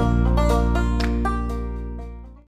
you